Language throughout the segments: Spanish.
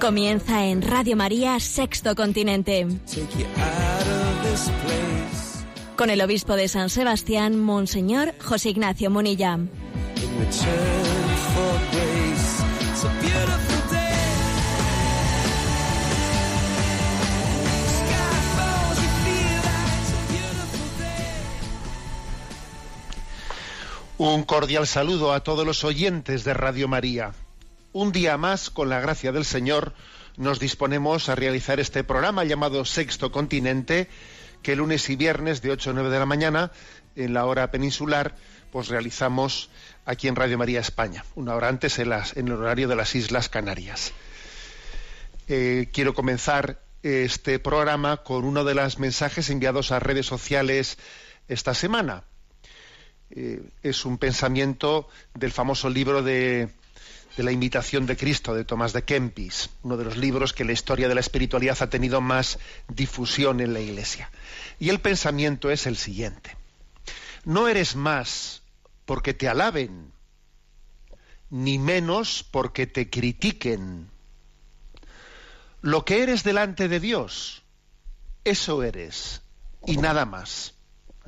Comienza en Radio María Sexto Continente. Con el obispo de San Sebastián, Monseñor José Ignacio Munilla. Un cordial saludo a todos los oyentes de Radio María. Un día más, con la gracia del Señor, nos disponemos a realizar este programa llamado Sexto Continente, que lunes y viernes de 8 a 9 de la mañana, en la hora peninsular, pues realizamos aquí en Radio María España, una hora antes en, las- en el horario de las Islas Canarias. Eh, quiero comenzar este programa con uno de los mensajes enviados a redes sociales esta semana eh, es un pensamiento del famoso libro de, de la imitación de Cristo de Tomás de Kempis, uno de los libros que la historia de la espiritualidad ha tenido más difusión en la Iglesia. Y el pensamiento es el siguiente. No eres más porque te alaben, ni menos porque te critiquen. Lo que eres delante de Dios, eso eres, y nada más.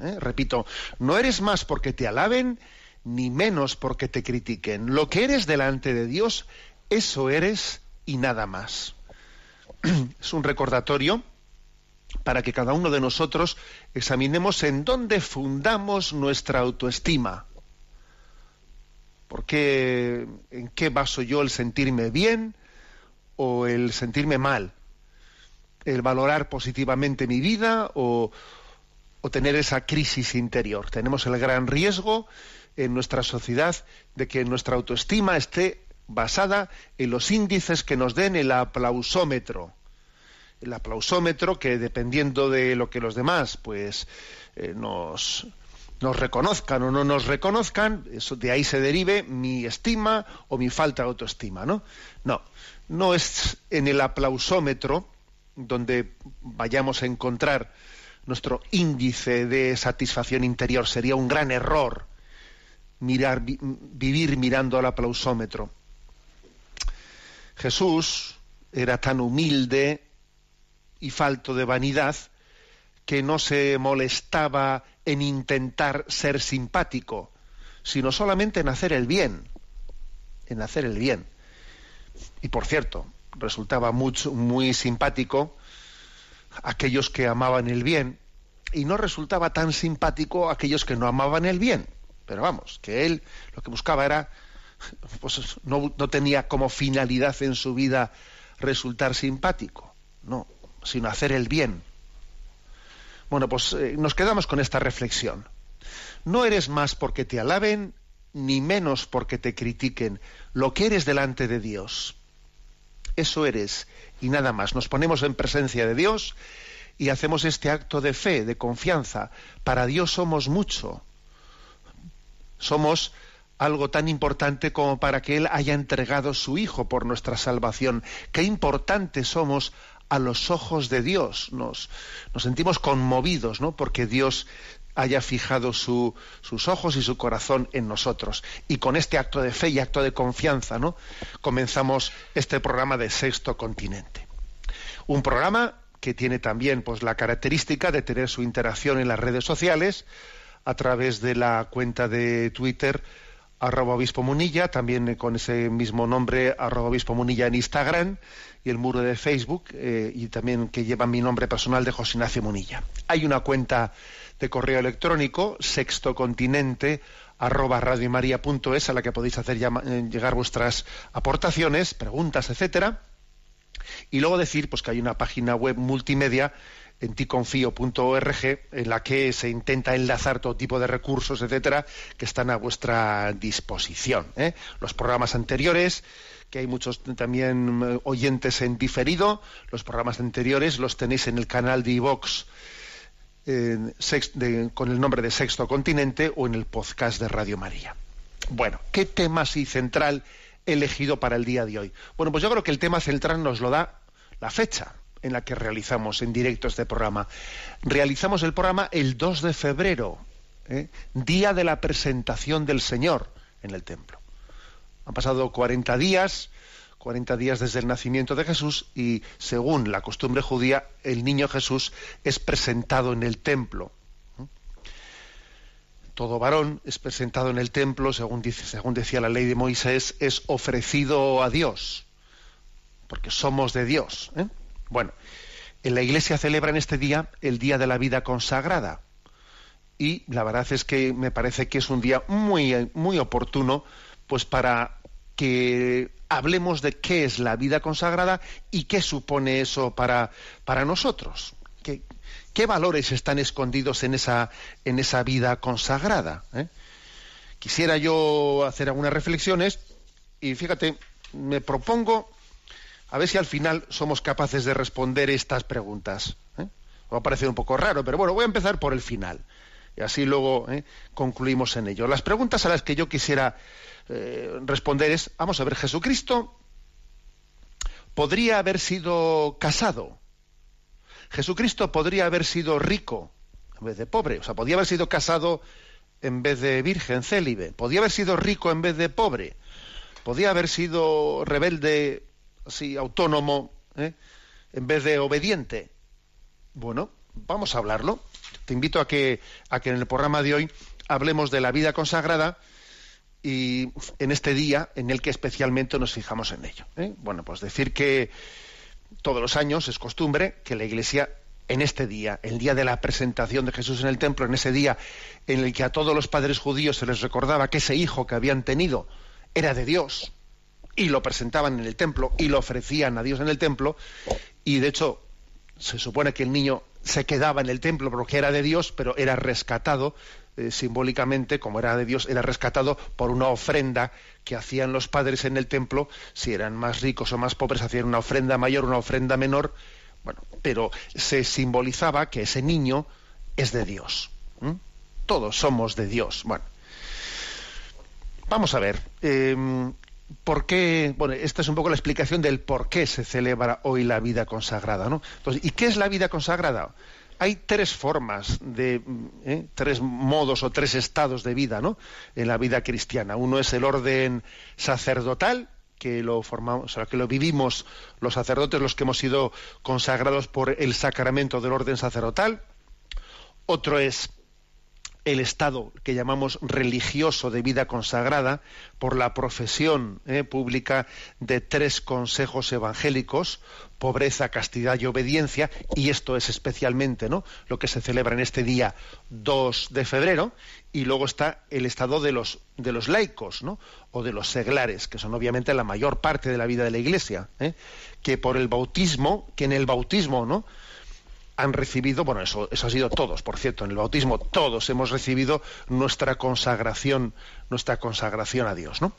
¿eh? Repito, no eres más porque te alaben, ni menos porque te critiquen. Lo que eres delante de Dios, eso eres y nada más. es un recordatorio para que cada uno de nosotros examinemos en dónde fundamos nuestra autoestima. ¿Por qué, ¿En qué baso yo el sentirme bien o el sentirme mal? ¿El valorar positivamente mi vida o, o tener esa crisis interior. Tenemos el gran riesgo en nuestra sociedad de que nuestra autoestima esté basada en los índices que nos den el aplausómetro. El aplausómetro que dependiendo de lo que los demás pues eh, nos, nos reconozcan o no nos reconozcan, eso de ahí se derive mi estima o mi falta de autoestima, ¿no? No, no es en el aplausómetro donde vayamos a encontrar nuestro índice de satisfacción interior. Sería un gran error mirar, vi- vivir mirando al aplausómetro. Jesús era tan humilde y falto de vanidad que no se molestaba en intentar ser simpático, sino solamente en hacer el bien, en hacer el bien. Y por cierto, resultaba mucho, muy simpático aquellos que amaban el bien y no resultaba tan simpático aquellos que no amaban el bien. Pero vamos, que él lo que buscaba era, pues no, no tenía como finalidad en su vida resultar simpático, no, sino hacer el bien. Bueno, pues eh, nos quedamos con esta reflexión. No eres más porque te alaben, ni menos porque te critiquen. Lo que eres delante de Dios, eso eres y nada más. Nos ponemos en presencia de Dios y hacemos este acto de fe, de confianza. Para Dios somos mucho. Somos algo tan importante como para que Él haya entregado su Hijo por nuestra salvación. Qué importantes somos a los ojos de Dios. Nos, nos sentimos conmovidos, ¿no? Porque Dios haya fijado su- sus ojos y su corazón en nosotros. Y con este acto de fe y acto de confianza, ¿no? Comenzamos este programa de Sexto Continente. Un programa que tiene también pues, la característica de tener su interacción en las redes sociales a través de la cuenta de Twitter arroba obispo munilla, también con ese mismo nombre arroba obispo munilla en Instagram y el muro de Facebook eh, y también que lleva mi nombre personal de José Ignacio Munilla. Hay una cuenta de correo electrónico sextocontinente arroba radiomaria.es a la que podéis hacer eh, llegar vuestras aportaciones, preguntas, etcétera. Y luego decir pues que hay una página web multimedia en ticonfío.org, en la que se intenta enlazar todo tipo de recursos, etcétera, que están a vuestra disposición. ¿eh? Los programas anteriores, que hay muchos también eh, oyentes en diferido, los programas anteriores los tenéis en el canal de iVox con el nombre de Sexto Continente o en el podcast de Radio María. Bueno, ¿qué tema así central elegido para el día de hoy? Bueno, pues yo creo que el tema central nos lo da la fecha, en la que realizamos en directo este programa. Realizamos el programa el 2 de febrero, ¿eh? día de la presentación del Señor en el templo. Han pasado 40 días, 40 días desde el nacimiento de Jesús y según la costumbre judía, el niño Jesús es presentado en el templo. Todo varón es presentado en el templo, según, dice, según decía la ley de Moisés, es ofrecido a Dios, porque somos de Dios. ¿eh? Bueno, en la Iglesia celebra en este día el Día de la Vida Consagrada. Y la verdad es que me parece que es un día muy, muy oportuno pues para que hablemos de qué es la vida consagrada y qué supone eso para, para nosotros. ¿Qué, ¿Qué, valores están escondidos en esa, en esa vida consagrada? ¿eh? Quisiera yo hacer algunas reflexiones y fíjate, me propongo a ver si al final somos capaces de responder estas preguntas. ¿eh? Va a parecer un poco raro, pero bueno, voy a empezar por el final. Y así luego ¿eh? concluimos en ello. Las preguntas a las que yo quisiera eh, responder es, vamos a ver, Jesucristo podría haber sido casado. Jesucristo podría haber sido rico en vez de pobre. O sea, podría haber sido casado en vez de virgen célibe. Podría haber sido rico en vez de pobre. Podría haber sido rebelde así autónomo ¿eh? en vez de obediente. Bueno, vamos a hablarlo. Te invito a que, a que en el programa de hoy hablemos de la vida consagrada y en este día en el que especialmente nos fijamos en ello. ¿eh? Bueno, pues decir que todos los años es costumbre que la Iglesia en este día, el día de la presentación de Jesús en el templo, en ese día en el que a todos los padres judíos se les recordaba que ese hijo que habían tenido era de Dios, y lo presentaban en el templo y lo ofrecían a Dios en el templo y de hecho se supone que el niño se quedaba en el templo porque era de Dios, pero era rescatado eh, simbólicamente, como era de Dios, era rescatado por una ofrenda que hacían los padres en el templo, si eran más ricos o más pobres, hacían una ofrenda mayor, una ofrenda menor, bueno, pero se simbolizaba que ese niño es de Dios. Todos somos de Dios. Bueno, vamos a ver. Em, ¿Por qué? Bueno, esta es un poco la explicación del por qué se celebra hoy la vida consagrada, ¿no? Entonces, ¿y qué es la vida consagrada? Hay tres formas de, ¿eh? tres modos o tres estados de vida, ¿no? En la vida cristiana. Uno es el orden sacerdotal, que lo formamos, o sea, que lo vivimos los sacerdotes, los que hemos sido consagrados por el sacramento del orden sacerdotal. Otro es el estado que llamamos religioso de vida consagrada por la profesión eh, pública de tres consejos evangélicos pobreza castidad y obediencia y esto es especialmente ¿no? lo que se celebra en este día 2 de febrero y luego está el estado de los de los laicos ¿no? o de los seglares que son obviamente la mayor parte de la vida de la iglesia ¿eh? que por el bautismo que en el bautismo no han recibido, bueno, eso, eso ha sido todos, por cierto, en el bautismo todos hemos recibido nuestra consagración, nuestra consagración a Dios, ¿no?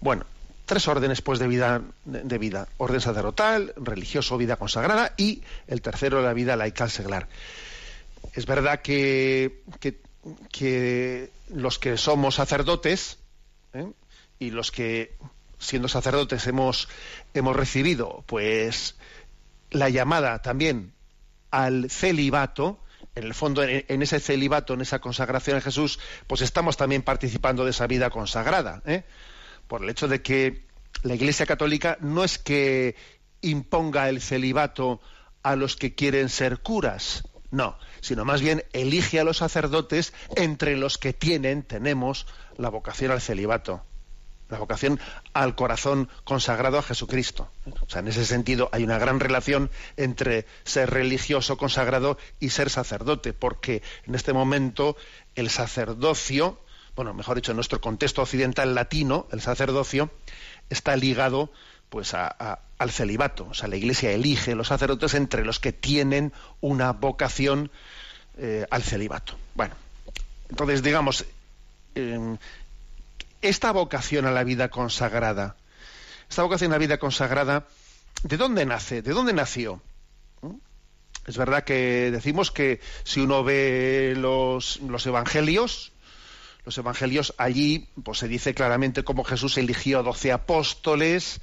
Bueno, tres órdenes pues de vida, de vida, orden sacerdotal, religioso, vida consagrada y el tercero la vida laical seglar. Es verdad que, que, los que somos sacerdotes ¿eh? y los que siendo sacerdotes hemos, hemos recibido pues la llamada también al celibato, en el fondo, en, ese celibato, en esa consagración a Jesús, pues estamos también participando de esa vida consagrada, ¿eh? por el hecho de que la Iglesia Católica no es que imponga el celibato a los que quieren ser curas, no, sino más bien elige a los sacerdotes entre los que tienen, tenemos la vocación al celibato la vocación al corazón consagrado a Jesucristo. O sea, en ese sentido hay una gran relación entre ser religioso consagrado y ser sacerdote, porque en este momento el sacerdocio, bueno, mejor dicho, en nuestro contexto occidental latino, el sacerdocio está ligado pues al celibato. O sea, la Iglesia elige los sacerdotes entre los que tienen una vocación eh, al celibato. Bueno, entonces digamos, esta vocación a la vida consagrada, esta vocación a la vida consagrada, ¿de dónde nace? ¿De dónde nació? ¿Mm? Es verdad que decimos que si uno ve los, evangelios, los evangelios allí pues se dice claramente cómo Jesús eligió a doce apóstoles,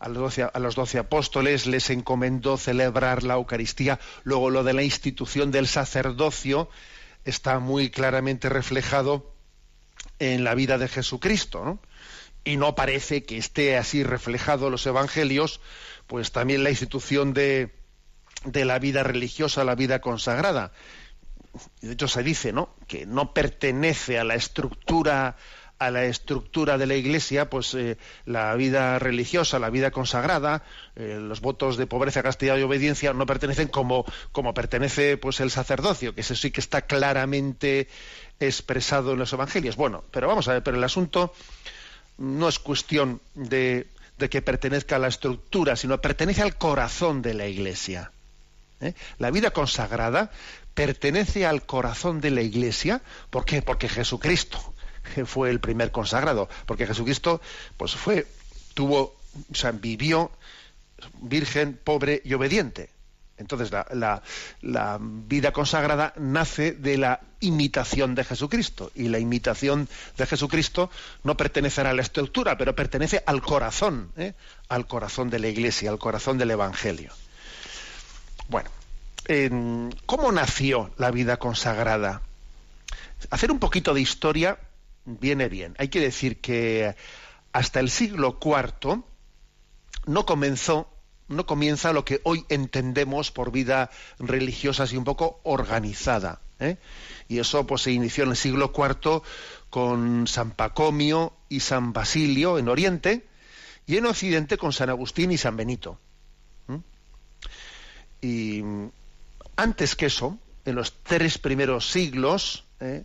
a los doce apóstoles les encomendó celebrar la Eucaristía, luego lo de la institución del sacerdocio está muy claramente reflejado en la vida de Jesucristo, ¿no? Y no parece que esté así reflejado en los evangelios, pues también la institución de, de la vida religiosa, la vida consagrada de hecho se dice, ¿no? que no pertenece a la estructura a la estructura de la Iglesia, pues eh, la vida religiosa, la vida consagrada, eh, los votos de pobreza, castidad y obediencia no pertenecen como, como pertenece pues el sacerdocio, que eso sí que está claramente expresado en los evangelios. Bueno, pero vamos a ver, pero el asunto no es cuestión de, que pertenezca a la estructura, sino pertenece al corazón de la Iglesia. ¿eh? La vida consagrada pertenece al corazón de la Iglesia. ¿Por qué? Porque Jesucristo fue el primer consagrado. Porque Jesucristo, pues fue, tuvo, o sea, vivió virgen, pobre y obediente. Entonces la, vida consagrada nace de la imitación de Jesucristo y la imitación de Jesucristo no pertenecerá a la estructura, pero pertenece al corazón, ¿eh? al corazón de la Iglesia, al corazón del Evangelio. Bueno, ¿cómo nació la vida consagrada? Hacer un poquito de historia viene bien. Hay que decir que hasta el siglo IV no comenzó, no comienza lo que hoy entendemos por vida religiosa así un poco organizada. ¿eh? Y eso pues se inició en el siglo IV con San Pacomio y San Basilio en Oriente y en Occidente con San Agustín y San Benito. Y antes que eso, en los tres primeros siglos, ¿eh?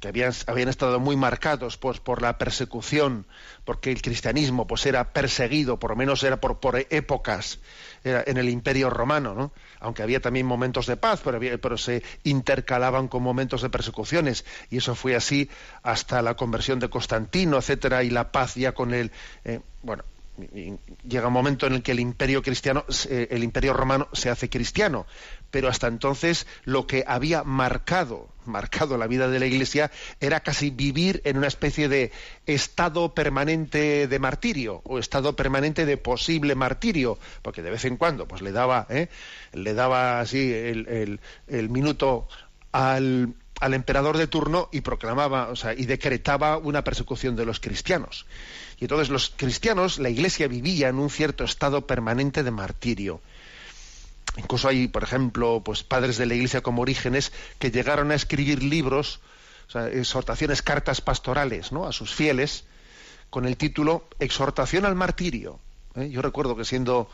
Que habían, habían, estado muy marcados pues, por la persecución, porque el cristianismo pues, era perseguido, por lo menos era por, por épocas en el imperio romano, ¿no? aunque había también momentos de paz, pero, pero, se intercalaban con momentos de persecuciones, y eso fue así hasta la conversión de Constantino, etcétera, y la paz ya con el... Eh, bueno, llega un momento en el que el imperio cristiano, el imperio romano se hace cristiano, pero hasta entonces lo que había marcado, marcado la vida de la Iglesia era casi vivir en una especie de estado permanente de martirio o estado permanente de posible martirio, porque de vez en cuando pues le daba, ¿eh? le daba así el, el, minuto al, al emperador de turno y proclamaba, o sea, y decretaba una persecución de los cristianos. Y entonces los cristianos, la Iglesia vivía en un cierto estado permanente de martirio. Incluso hay, por ejemplo, pues padres de la Iglesia como Orígenes que llegaron a escribir libros, exhortaciones, cartas pastorales, ¿no? A sus fieles, con el título Exhortación al martirio. ¿eh? Yo recuerdo que siendo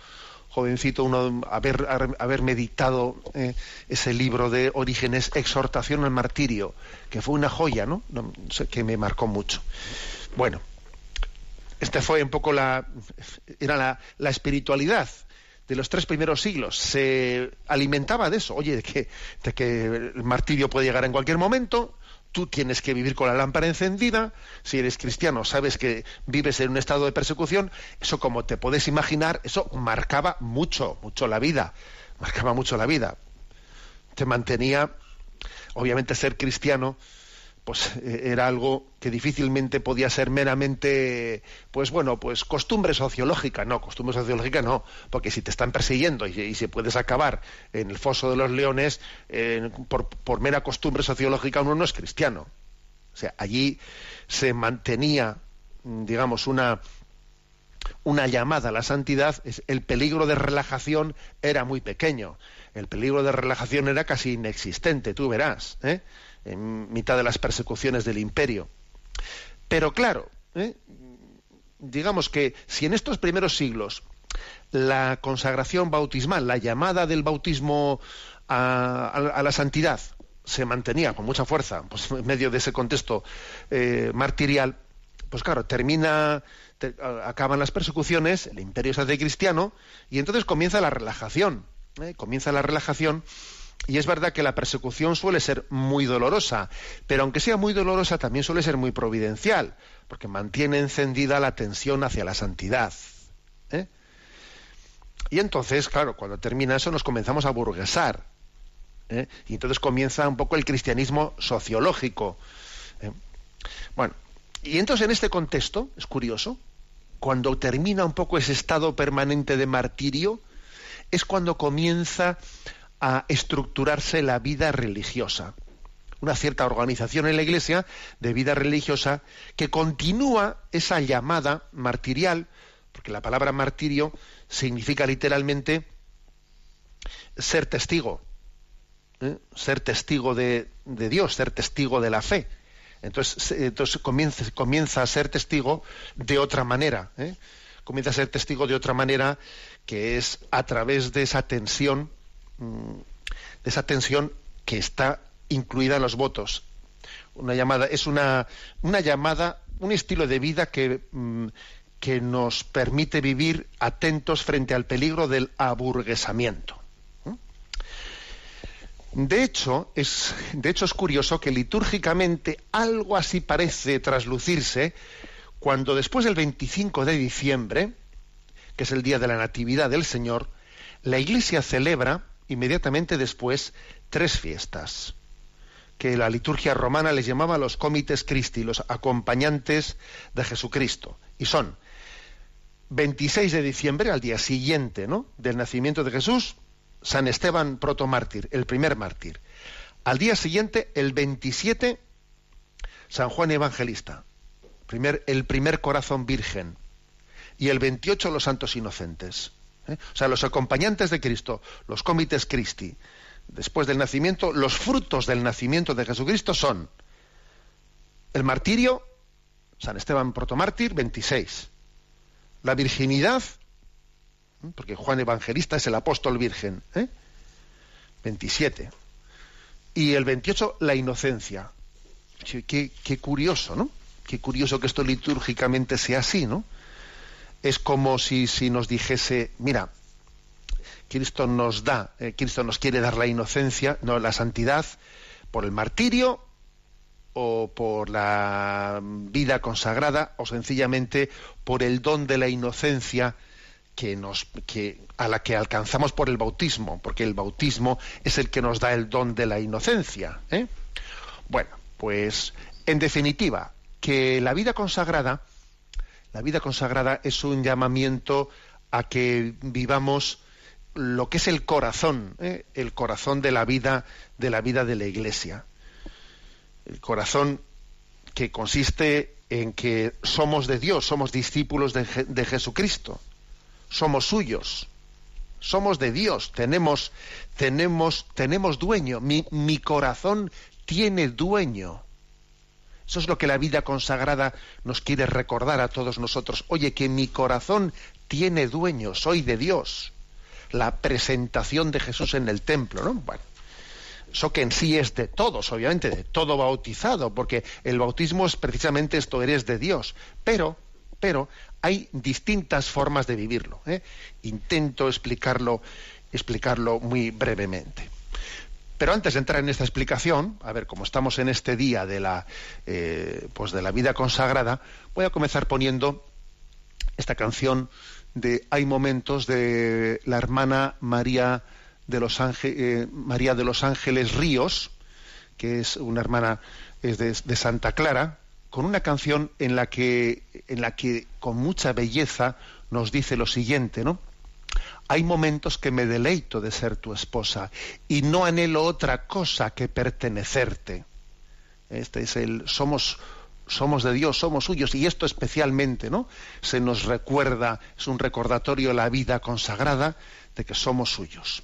jovencito uno haber, meditado eh, ese libro de Orígenes, Exhortación al martirio, que fue una joya, ¿no? que me marcó mucho. Bueno, esta fue un poco la era la espiritualidad de los tres primeros siglos se alimentaba de eso, oye, de que, de que el martirio puede llegar en cualquier momento, tú tienes que vivir con la lámpara encendida, si eres cristiano sabes que vives en un estado de persecución, eso como te puedes imaginar, eso marcaba mucho, mucho la vida, marcaba mucho la vida. Te mantenía, obviamente ser cristiano, pues eh, era algo que difícilmente podía ser meramente, pues bueno, pues costumbre sociológica, no, costumbre sociológica no, porque si te están persiguiendo y, si puedes acabar en el foso de los leones por, mera costumbre sociológica uno no es cristiano. O sea, allí se mantenía, digamos, una una llamada a la santidad, el peligro de relajación era muy pequeño, el peligro de relajación era casi inexistente, tú verás. ¿eh? En mitad de las persecuciones del imperio. Pero claro, ¿eh? digamos que si en estos primeros siglos la consagración bautismal, la llamada del bautismo a, la santidad, se mantenía con mucha fuerza pues, en medio de ese contexto eh, martirial, pues claro, termina, acaban las persecuciones, el imperio se hace cristiano y entonces comienza la relajación. ¿eh? Comienza la relajación y es verdad que la persecución suele ser muy dolorosa, pero aunque sea muy dolorosa también suele ser muy providencial, porque mantiene encendida la tensión hacia la santidad. ¿eh? Y entonces, claro, cuando termina eso nos comenzamos a burguesar. ¿eh? Y entonces comienza un poco el cristianismo sociológico. Bueno, y entonces en este contexto, es curioso, cuando termina un poco ese estado permanente de martirio, es cuando comienza a estructurarse la vida religiosa. Una cierta organización en la Iglesia de vida religiosa que continúa esa llamada martirial, porque la palabra martirio significa literalmente ser testigo, ¿eh? ser testigo de, Dios, ser testigo de la fe. Entonces, entonces comienza, comienza, a ser testigo de otra manera. ¿eh? Comienza a ser testigo de otra manera que es a través de esa tensión, de esa tensión que está incluida en los votos. Una llamada, es una, una llamada, un estilo de vida que, mm, que nos permite vivir atentos frente al peligro del aburguesamiento. De hecho, es, de hecho, es curioso que litúrgicamente algo así parece traslucirse cuando después del 25 de diciembre, que es el día de la Natividad del Señor, la Iglesia celebra inmediatamente después tres fiestas que la liturgia romana les llamaba los comites Christi, los acompañantes de Jesucristo. Y son 26 de diciembre, al día siguiente ¿no? del nacimiento de Jesús, San Esteban protomártir, el primer mártir. Al día siguiente, el 27, San Juan Evangelista, primer, el primer corazón virgen. Y el 28, los santos inocentes. ¿Eh? O sea, los acompañantes de Cristo, los comites Christi. Después del nacimiento, los frutos del nacimiento de Jesucristo son el martirio, San Esteban protomártir, 26. La virginidad, porque Juan Evangelista es el apóstol virgen. ¿eh? 27. Y el 28, la inocencia. Qué, qué, curioso, ¿no? Qué curioso que esto litúrgicamente sea así, ¿no? Es como si, si nos dijese, mira, Cristo nos da, eh, Cristo nos quiere dar la inocencia, no la santidad, por el martirio o por la vida consagrada o sencillamente por el don de la inocencia que nos, que, a la que alcanzamos por el bautismo, porque el bautismo es el que nos da el don de la inocencia. ¿eh? Bueno, pues en definitiva, que la vida consagrada, la vida consagrada es un llamamiento a que vivamos lo que es el corazón, ¿eh? el corazón de la vida, de la vida de la Iglesia, el corazón que consiste en que somos de Dios, somos discípulos de, Jesucristo. Somos suyos, somos de Dios, tenemos, tenemos, tenemos dueño, mi corazón tiene dueño. Eso es lo que la vida consagrada nos quiere recordar a todos nosotros. Oye, que mi corazón tiene dueño, soy de Dios. La presentación de Jesús en el templo, ¿no? Bueno, eso que en sí es de todos, obviamente, de todo bautizado, porque el bautismo es precisamente esto, eres de Dios. Pero, pero hay distintas formas de vivirlo. ¿eh? Intento explicarlo, explicarlo muy brevemente. Pero antes de entrar en esta explicación, a ver, como estamos en este día de la, eh, pues de la vida consagrada, voy a comenzar poniendo esta canción de Hay momentos de la hermana María de los, eh, María de los Ángeles Ríos, que es una hermana es de Santa Clara, con una canción en la que, en la que con mucha belleza nos dice lo siguiente, ¿no? Hay momentos que me deleito de ser tu esposa y no anhelo otra cosa que pertenecerte. Este es el somos somos de Dios, somos suyos y esto especialmente, ¿no? Se nos recuerda, es un recordatorio la vida consagrada de que somos suyos.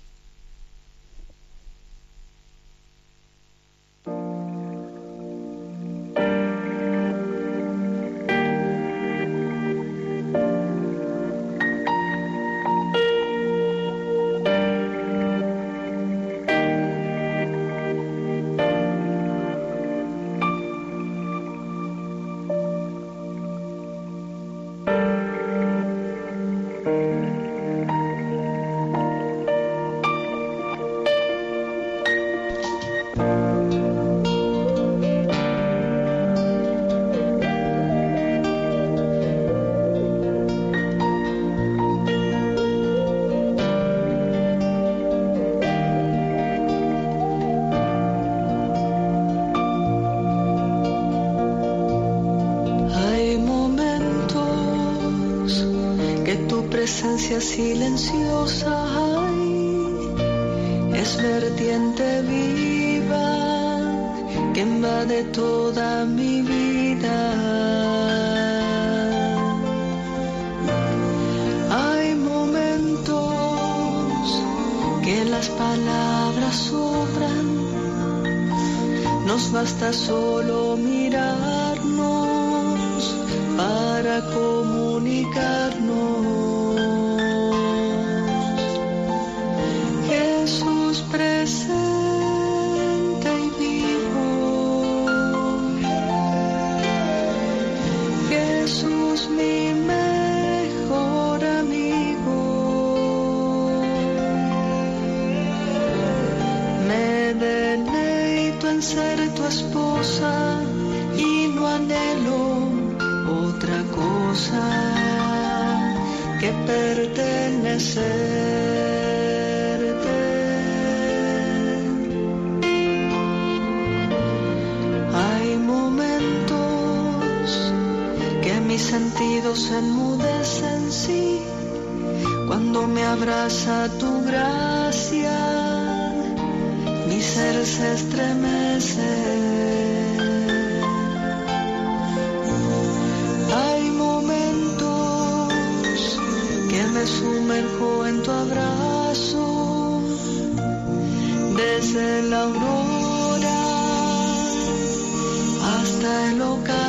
Silenciosa pertenecerte. Hay momentos que mis sentidos se enmudecen, sí, cuando me abraza tu gracia mi ser se estremece. Sumerjo en tu abrazo desde la aurora hasta el ocaso.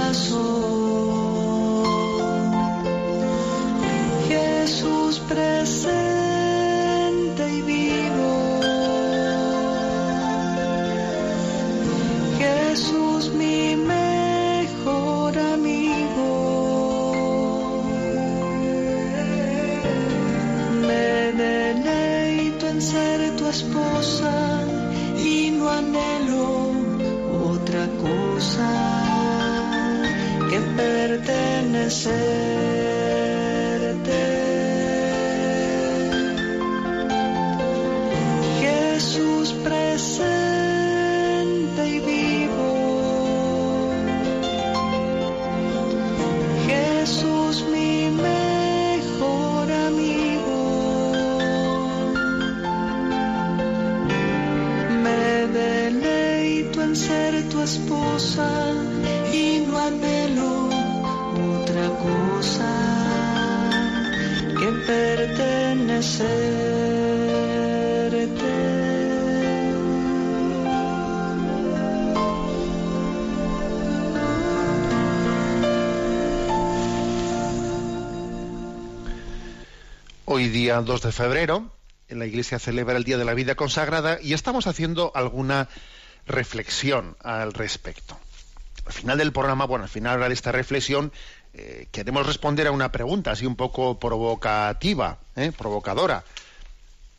Hoy día 2 de febrero, en la iglesia celebra el Día de la Vida Consagrada y estamos haciendo alguna reflexión al respecto. Al final del programa, bueno, al final de esta reflexión, eh, queremos responder a una pregunta así un poco provocativa, ¿eh? provocadora.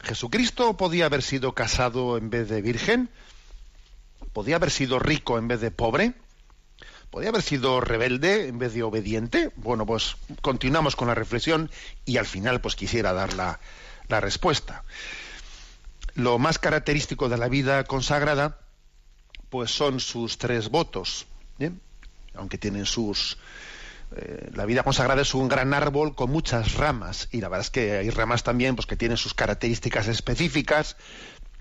¿Jesucristo podía haber sido casado en vez de virgen? ¿Podía haber sido rico en vez de pobre? ¿Podía haber sido rebelde en vez de obediente? Bueno, pues continuamos con la reflexión y al final pues quisiera dar la, la respuesta. Lo más característico de la vida consagrada pues son sus tres votos, aunque tienen sus... Eh, la vida consagrada es un gran árbol con muchas ramas y la verdad es que hay ramas también pues, que tienen sus características específicas,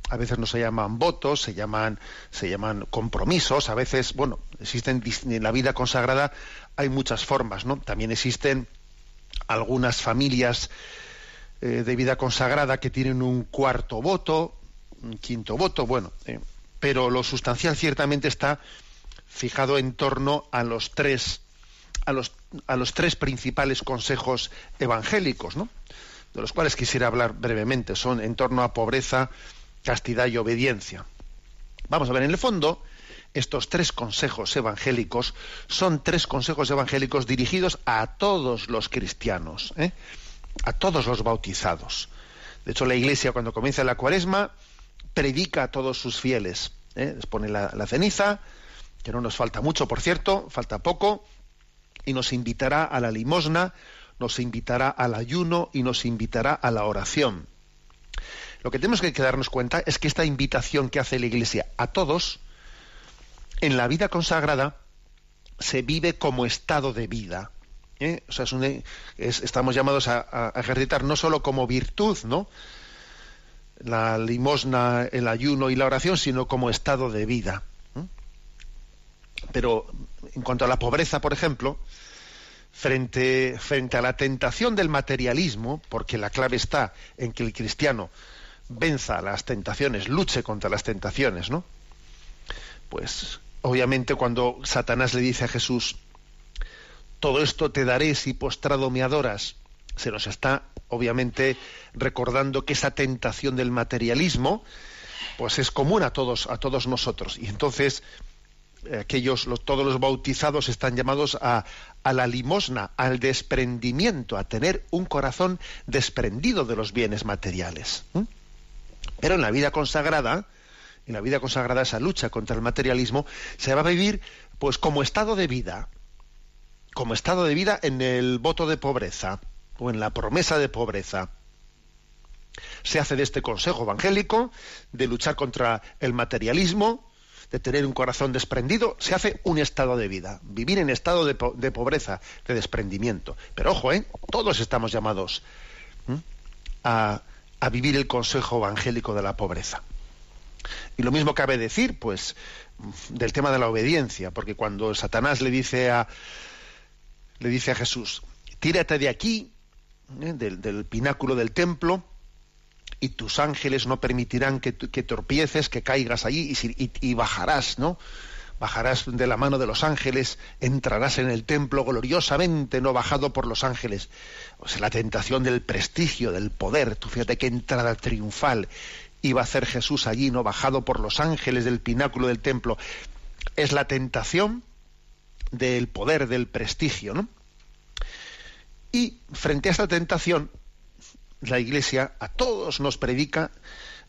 a veces no se llaman votos, se llaman, se llaman compromisos, a veces, bueno, existen en la vida consagrada hay muchas formas, ¿no? También existen algunas familias eh, de vida consagrada que tienen un cuarto voto, un quinto voto, bueno, eh, pero lo sustancial ciertamente está fijado en torno a los tres a los, a los tres principales consejos evangélicos, ¿no? de los cuales quisiera hablar brevemente. Son en torno a pobreza, castidad y obediencia. Vamos a ver, en el fondo, estos tres consejos evangélicos son tres consejos evangélicos dirigidos a todos los cristianos, ¿eh? a todos los bautizados. De hecho, la Iglesia, cuando comienza la cuaresma, predica a todos sus fieles. ¿eh? Les pone la, ceniza, que no nos falta mucho, por cierto, falta poco, y nos invitará a la limosna, nos invitará al ayuno y nos invitará a la oración. Lo que tenemos que darnos cuenta es que esta invitación que hace la Iglesia a todos, en la vida consagrada, se vive como estado de vida. ¿eh? O sea, estamos llamados a, ejercitar no solo como virtud, ¿no? La limosna, el ayuno y la oración, sino como estado de vida. Pero en cuanto a la pobreza, por ejemplo, frente, frente a la tentación del materialismo, porque la clave está en que el cristiano venza las tentaciones, luche contra las tentaciones, ¿no? Pues obviamente cuando Satanás le dice a Jesús, todo esto te daré si postrado me adoras, se nos está obviamente recordando que esa tentación del materialismo pues es común a todos a todos nosotros y entonces eh, aquellos todos los bautizados están llamados a, a la limosna, al desprendimiento, a tener un corazón desprendido de los bienes materiales. Pero en la vida consagrada, en la vida consagrada, esa lucha contra el materialismo se va a vivir pues como estado de vida, como estado de vida en el voto de pobreza o en la promesa de pobreza. Se hace de este consejo evangélico de luchar contra el materialismo, de tener un corazón desprendido, se hace un estado de vida, vivir en estado de, pobreza, de desprendimiento. Pero ojo, ¿eh? todos estamos llamados a, vivir el consejo evangélico de la pobreza. Y lo mismo cabe decir, pues, del tema de la obediencia, porque cuando Satanás le dice a, le dice a Jesús, tírate de aquí, ¿eh? del, pináculo del templo, y tus ángeles no permitirán que, que tropieces, que caigas allí y, y, bajarás, ¿no? Bajarás de la mano de los ángeles, entrarás en el templo gloriosamente, no bajado por los ángeles. O sea, la tentación del prestigio, del poder. Tú fíjate qué entrada triunfal iba a hacer Jesús allí, no bajado por los ángeles del pináculo del templo. Es la tentación del poder, del prestigio, ¿no? Y frente a esta tentación, la Iglesia a todos nos predica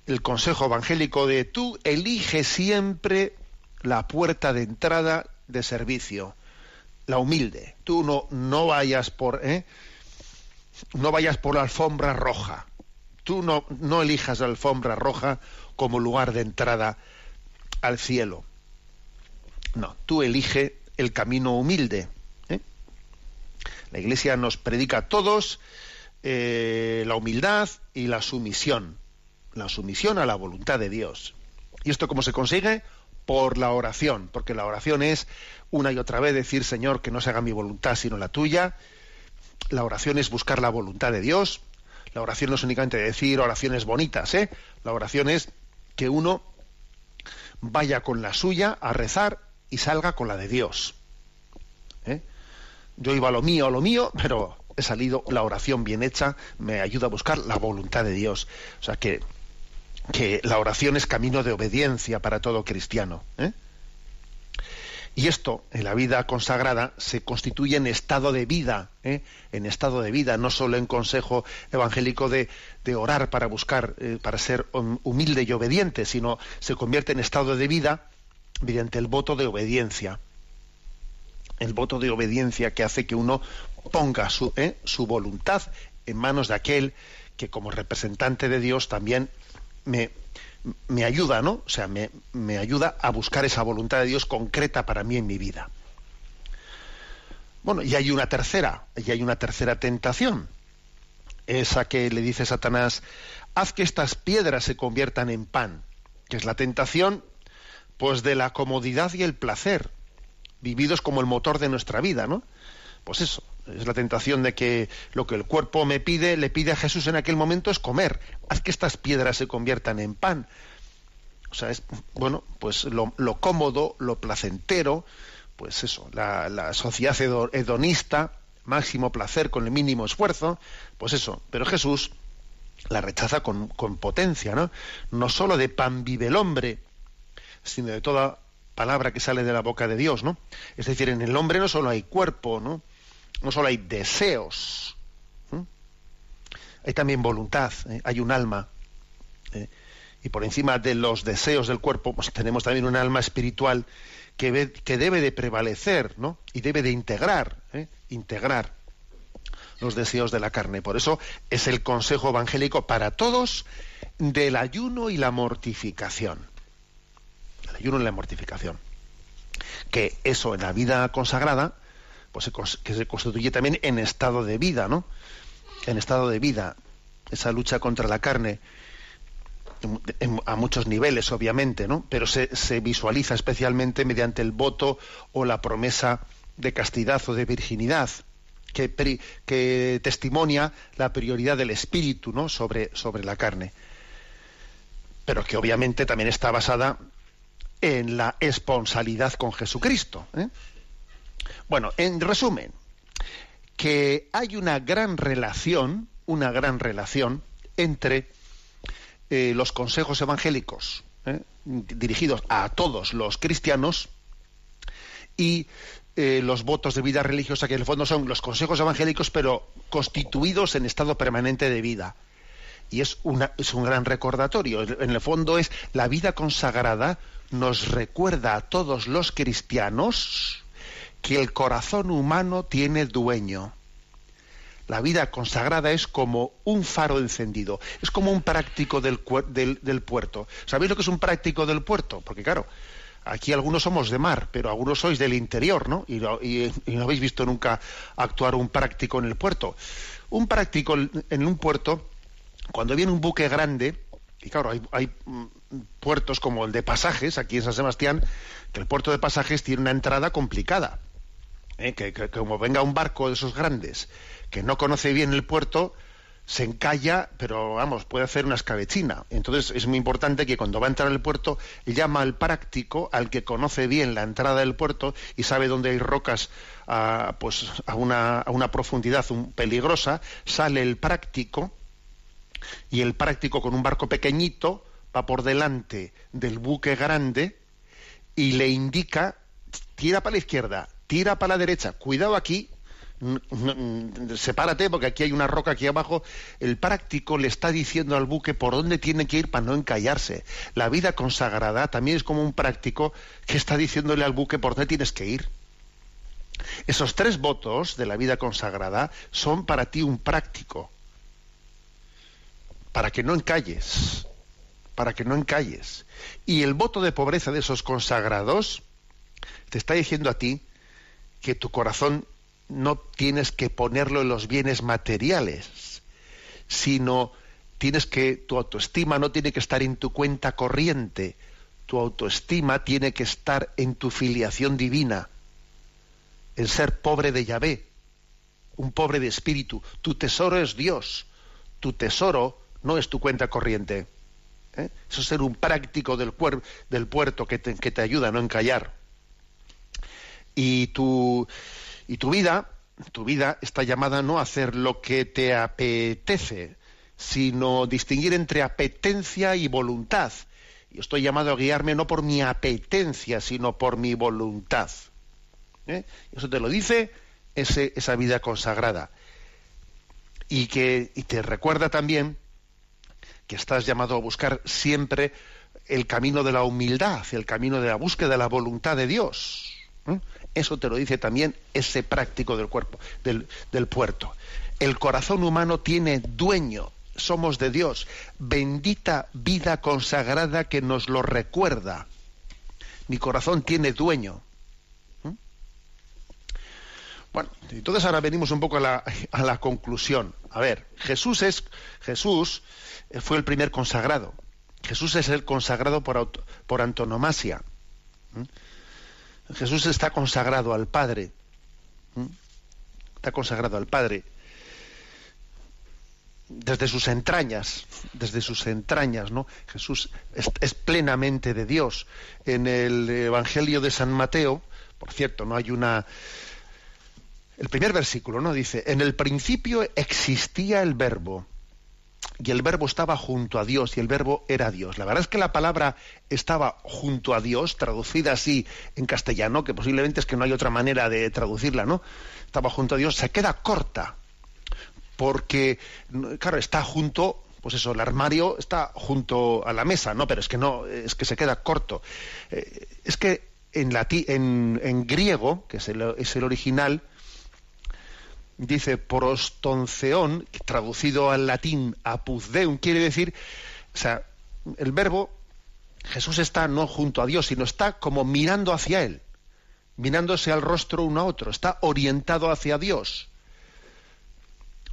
el consejo evangélico de tú elige siempre la puerta de entrada de servicio, la humilde. Tú no, no vayas por ¿eh? no vayas por la alfombra roja. Tú no, no elijas la alfombra roja como lugar de entrada al cielo. No, tú elige el camino humilde. ¿eh? La Iglesia nos predica a todos eh, la humildad y la sumisión. La sumisión a la voluntad de Dios. ¿Y esto cómo se consigue? Por la oración, porque la oración es una y otra vez decir, Señor, que no se haga mi voluntad sino la tuya. La oración es buscar la voluntad de Dios. La oración no es únicamente decir oraciones bonitas, ¿eh? La oración es que uno vaya con la suya a rezar y salga con la de Dios. ¿eh? Yo iba a lo mío, a lo mío, pero he salido, la oración bien hecha me ayuda a buscar la voluntad de Dios. O sea que, que la oración es camino de obediencia para todo cristiano. ¿eh? Y esto, en la vida consagrada, se constituye en estado de vida, ¿eh? en estado de vida, no solo en consejo evangélico de, orar para buscar, para ser humilde y obediente, sino se convierte en estado de vida mediante el voto de obediencia. El voto de obediencia que hace que uno ponga su, ¿eh? su voluntad en manos de aquel que como representante de Dios también me, me ayuda, ¿no? O sea, me, me, ayuda a buscar esa voluntad de Dios concreta para mí en mi vida. Bueno, y hay una tercera, y hay una tercera tentación. Esa que le dice Satanás, haz que estas piedras se conviertan en pan, que es la tentación pues de la comodidad y el placer, vividos como el motor de nuestra vida, ¿no? Pues eso, es la tentación de que lo que el cuerpo me pide, le pide a Jesús en aquel momento es comer. Haz que estas piedras se conviertan en pan. O sea, es, bueno, pues lo, cómodo, lo placentero, pues eso, la, sociedad hedonista, máximo placer con el mínimo esfuerzo, pues eso. Pero Jesús la rechaza con, con potencia, ¿no? No solo de pan vive el hombre, sino de toda palabra que sale de la boca de Dios, ¿no? Es decir, en el hombre no solo hay cuerpo, ¿no? No solo hay deseos, hay también voluntad, ¿eh? hay un alma. ¿eh? Y por encima de los deseos del cuerpo, pues tenemos también un alma espiritual que, que debe de prevalecer, ¿no? Y debe de integrar, ¿eh? integrar los deseos de la carne. Por eso es el consejo evangélico para todos del ayuno y la mortificación el ayuno y la mortificación. Que eso en la vida consagrada, pues que se constituye también en estado de vida, ¿no? En estado de vida, esa lucha contra la carne a muchos niveles, obviamente, ¿no? Pero se, visualiza especialmente mediante el voto o la promesa de castidad o de virginidad, que, que testimonia la prioridad del espíritu, ¿no? Sobre, sobre la carne. Pero que obviamente también está basada en la esponsalidad con Jesucristo. ¿eh? Bueno, en resumen, que hay una gran relación, una gran relación entre eh, los consejos evangélicos ¿eh? dirigidos a todos los cristianos y los votos de vida religiosa, que en el fondo son los consejos evangélicos, pero constituidos en estado permanente de vida. Y es, una, es un gran recordatorio. En el fondo es la vida consagrada nos recuerda a todos los cristianos que el corazón humano tiene dueño la vida consagrada es como un faro encendido, es como un práctico del, del, puerto. ¿Sabéis lo que es un práctico del puerto? Porque claro, aquí algunos somos de mar, pero algunos sois del interior, ¿no? Y, no habéis visto nunca actuar un práctico en el puerto. Un práctico en un puerto, cuando viene un buque grande, y claro, hay, mm, puertos como el de pasajes, aquí en San Sebastián, que el puerto de pasajes tiene una entrada complicada. ¿eh? que, como venga un barco de esos grandes que no conoce bien el puerto, se encalla, pero vamos, puede hacer una escabechina. Entonces es muy importante que cuando va a entrar al puerto llama al práctico, al que conoce bien la entrada del puerto y sabe dónde hay rocas a, pues, a, una, a una profundidad peligrosa, sale el práctico y el práctico con un barco pequeñito va por delante del buque grande y le indica, tira para la izquierda, tira para la derecha, cuidado aquí, sepárate porque aquí hay una roca aquí abajo, el práctico le está diciendo al buque por dónde tiene que ir para no encallarse. La vida consagrada también es como un práctico que está diciéndole al buque por dónde tienes que ir. Esos tres votos de la vida consagrada son para ti un práctico, para que no encalles, para que no encalles. Y el voto de pobreza de esos consagrados te está diciendo a ti que tu corazón no tienes que ponerlo en los bienes materiales, sino tienes que tu autoestima no tiene que estar en tu cuenta corriente, tu autoestima tiene que estar en tu filiación divina, en ser pobre de Yahvé, un pobre de espíritu. Tu tesoro es Dios, tu tesoro no es tu cuenta corriente. ¿eh? Eso es ser un práctico del, puerto que te, que te ayuda a no encallar. Y tu y tu vida, tu vida está llamada no a hacer lo que te apetece, sino distinguir entre apetencia y voluntad. Y estoy llamado a guiarme no por mi apetencia, sino por mi voluntad. ¿Eh? Eso te lo dice esa vida consagrada. Y que y te recuerda también que estás llamado a buscar siempre el camino de la humildad, el camino de la búsqueda de la voluntad de Dios. ¿Eh? Eso te lo dice también ese práctico del cuerpo, del, del puerto. El corazón humano tiene dueño, somos de Dios. Bendita vida consagrada que nos lo recuerda. Mi corazón tiene dueño. ¿Mm? Bueno, entonces ahora venimos un poco a la, conclusión. A ver, Jesús es Jesús fue el primer consagrado. Jesús es el consagrado por, por antonomasia. ¿Mm? Jesús está consagrado al Padre. Está consagrado al Padre. Desde sus entrañas, desde sus entrañas, ¿no? Jesús es, plenamente de Dios. En el Evangelio de San Mateo, por cierto, no hay una. El primer versículo, ¿no? Dice: En el principio existía el verbo y el verbo estaba junto a Dios y el verbo era Dios. La verdad es que la palabra estaba junto a Dios, traducida así en castellano, que posiblemente es que no hay otra manera de traducirla, ¿no? Estaba junto a Dios, se queda corta, porque, claro, está junto, pues eso, el armario está junto a la mesa, ¿no? Pero es que no, es que se queda corto. Eh, es que en, en, en griego, que es el, es el original, dice prostonceón, traducido al latín apuzdeum, quiere decir, o sea, el verbo, Jesús está no junto a Dios, sino está como mirando hacia Él. mirándose al rostro uno a otro, está orientado hacia Dios.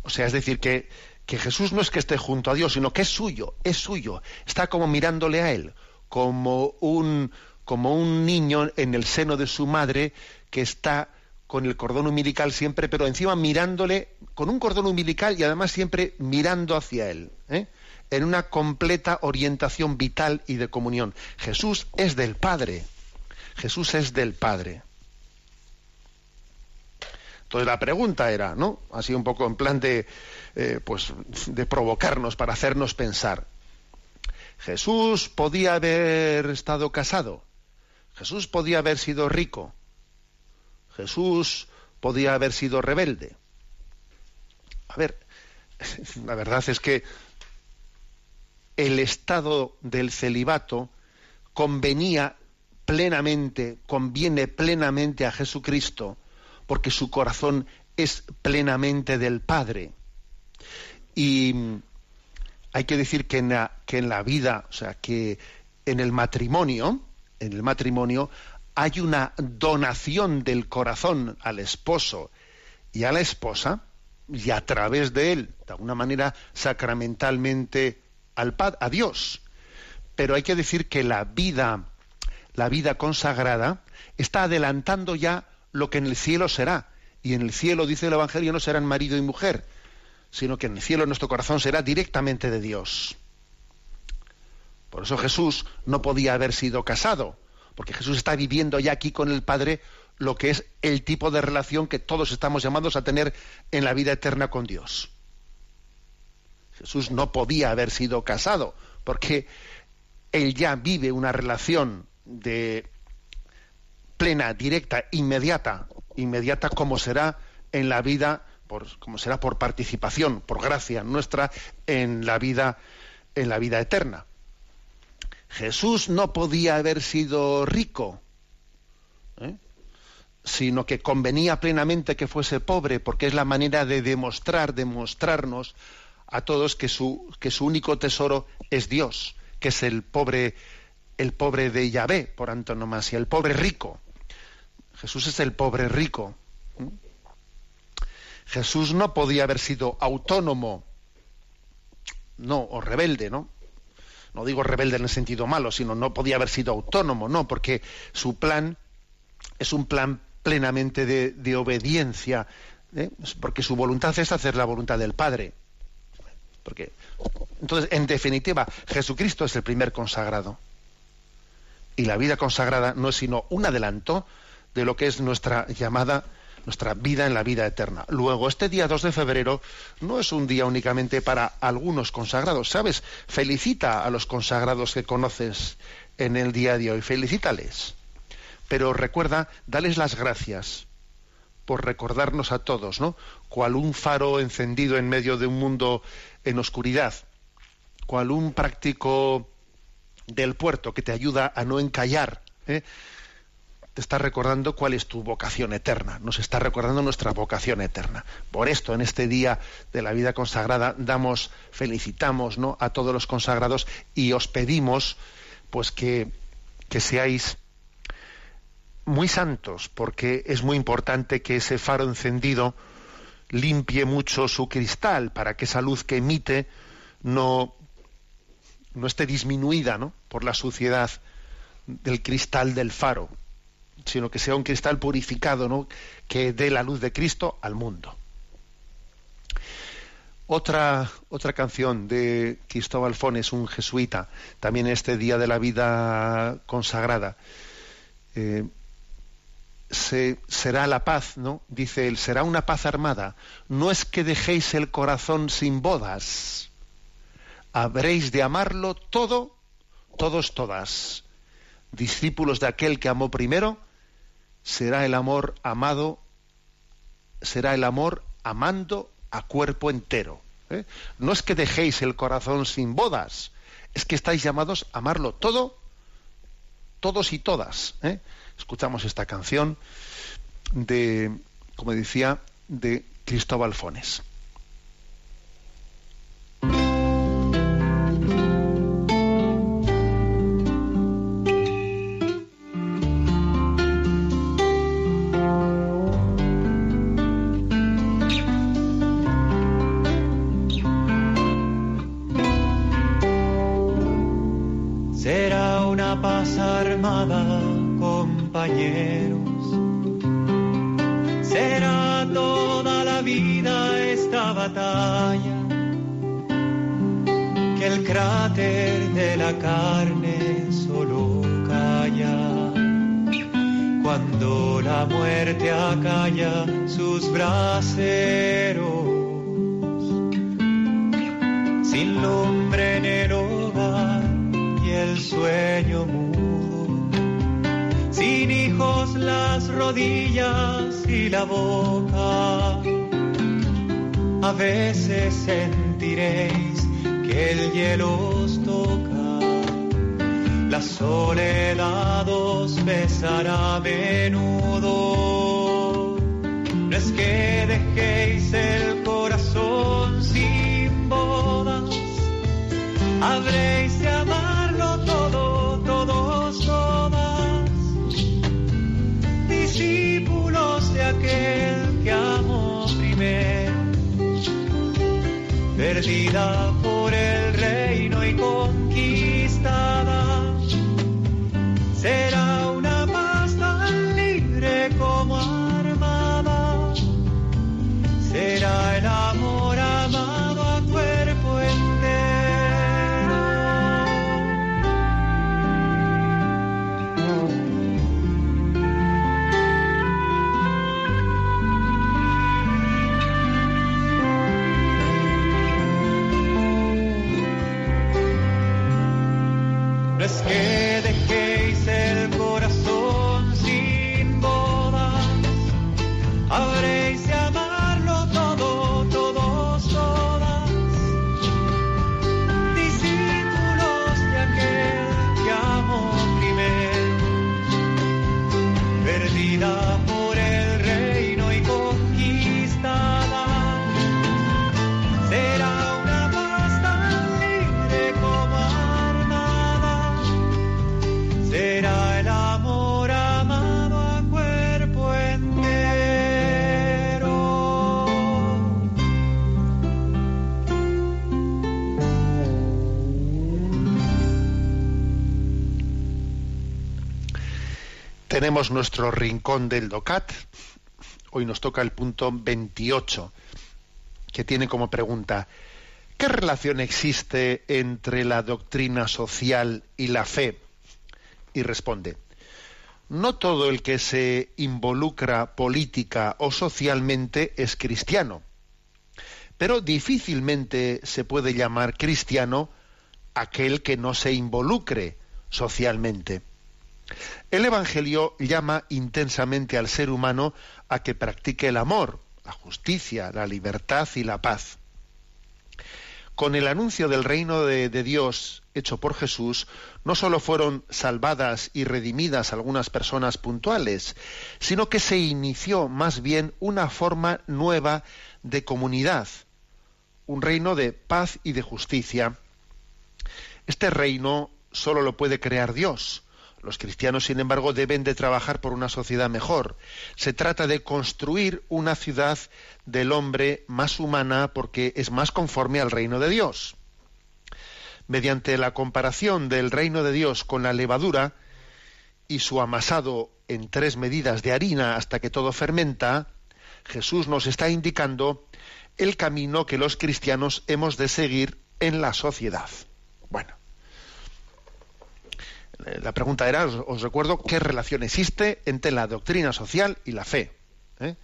O sea, es decir, que, que Jesús no es que esté junto a Dios, sino que es suyo, es suyo, está como mirándole a Él, como un, como un niño en el seno de su madre que está con el cordón umbilical siempre, pero encima mirándole con un cordón umbilical y además siempre mirando hacia Él. ¿eh? en una completa orientación vital y de comunión. Jesús es del Padre. Jesús es del Padre. Entonces la pregunta era, ¿no? Así un poco en plan de, eh, pues, de provocarnos para hacernos pensar. Jesús podía haber estado casado. Jesús podía haber sido rico. Jesús podía haber sido rebelde. A ver, la verdad es que el estado del celibato convenía plenamente, conviene plenamente a Jesucristo, porque su corazón es plenamente del Padre. Y hay que decir que en la, vida, o sea, que en el matrimonio, en el matrimonio, hay una donación del corazón al esposo y a la esposa, y a través de él, de alguna manera sacramentalmente al a Dios. Pero hay que decir que la vida, la vida consagrada, está adelantando ya lo que en el cielo será. Y en el cielo, dice el Evangelio, no serán marido y mujer, sino que en el cielo nuestro corazón será directamente de Dios. Por eso Jesús no podía haber sido casado, porque Jesús está viviendo ya aquí con el Padre lo que es el tipo de relación que todos estamos llamados a tener en la vida eterna con Dios. Jesús no podía haber sido casado, porque él ya vive una relación de plena, directa, inmediata, inmediata como será en la vida, por, como será por participación, por gracia nuestra en la vida, en la vida eterna. Jesús no podía haber sido rico, ¿eh? sino que convenía plenamente que fuese pobre, porque es la manera de demostrar, demostrarnos a todos que su, que su único tesoro es Dios, que es el pobre, el pobre de Yahvé, por antonomasia, el pobre rico. Jesús es el pobre rico. Jesús no podía haber sido autónomo, no, o rebelde, ¿no? No digo rebelde en el sentido malo, sino no podía haber sido autónomo, no, porque su plan es un plan plenamente de, obediencia, ¿eh? porque su voluntad es hacer la voluntad del Padre. Porque, entonces, en definitiva, Jesucristo es el primer consagrado. Y la vida consagrada no es sino un adelanto de lo que es nuestra llamada, nuestra vida en la vida eterna. Luego, este día 2 de febrero no es un día únicamente para algunos consagrados, ¿sabes? Felicita a los consagrados que conoces en el día de hoy, felicítales. Pero recuerda, dales las gracias por recordarnos a todos, ¿no? Cual un faro encendido en medio de un mundo en oscuridad, cual un práctico del puerto que te ayuda a no encallar, ¿eh? Te está recordando cuál es tu vocación eterna, nos está recordando nuestra vocación eterna. Por esto, en este día de la vida consagrada, damos, felicitamos a todos los consagrados y os pedimos pues que, que seáis muy santos, porque es muy importante que ese faro encendido limpie mucho su cristal para que esa luz que emite no, no esté disminuida ¿no? por la suciedad del cristal del faro, sino que sea un cristal purificado ¿no? que dé la luz de Cristo al mundo. Otra, otra canción de Cristóbal Fones, un jesuita, también este día de la vida consagrada. Eh, será la paz, ¿no? Dice él, será una paz armada. No es que dejéis el corazón sin bodas. Habréis de amarlo todo, todos, todas. Discípulos de aquel que amó primero, será el amor amado, será el amor amando a cuerpo entero. ¿eh? No es que dejéis el corazón sin bodas, es que estáis llamados a amarlo todo, todos y todas. ¿eh? escuchamos esta canción de, como decía, de Cristóbal Fones. Armada, compañeros. Será toda la vida esta batalla, que el cráter de la carne solo calla. Cuando la muerte acalla sus braseros, sin lumbre en el hogar y el sueño rodillas y la boca. A veces sentiréis que el hielo os toca, la soledad os besará a menudo. No es que dejéis el corazón sin bodas, habréis aquel que amó primero, perdida por el reino y conquistada, Tenemos nuestro rincón del DOCAT. Hoy nos toca el punto 28, que tiene como pregunta, ¿qué relación existe entre la doctrina social y la fe? Y responde, no todo el que se involucra política o socialmente es cristiano, pero difícilmente se puede llamar cristiano aquel que no se involucre socialmente. El Evangelio llama intensamente al ser humano a que practique el amor, la justicia, la libertad y la paz. Con el anuncio del reino de, Dios hecho por Jesús, no sólo fueron salvadas y redimidas algunas personas puntuales, sino que se inició más bien una forma nueva de comunidad, un reino de paz y de justicia. Este reino sólo lo puede crear Dios. Los cristianos, sin embargo, deben de trabajar por una sociedad mejor. Se trata de construir una ciudad del hombre más humana porque es más conforme al reino de Dios. Mediante la comparación del reino de Dios con la levadura y su amasado en tres medidas de harina hasta que todo fermenta, Jesús nos está indicando el camino que los cristianos hemos de seguir en la sociedad. Bueno, la pregunta era, os, recuerdo, ¿qué relación existe entre la doctrina social y la fe? ¿Eh?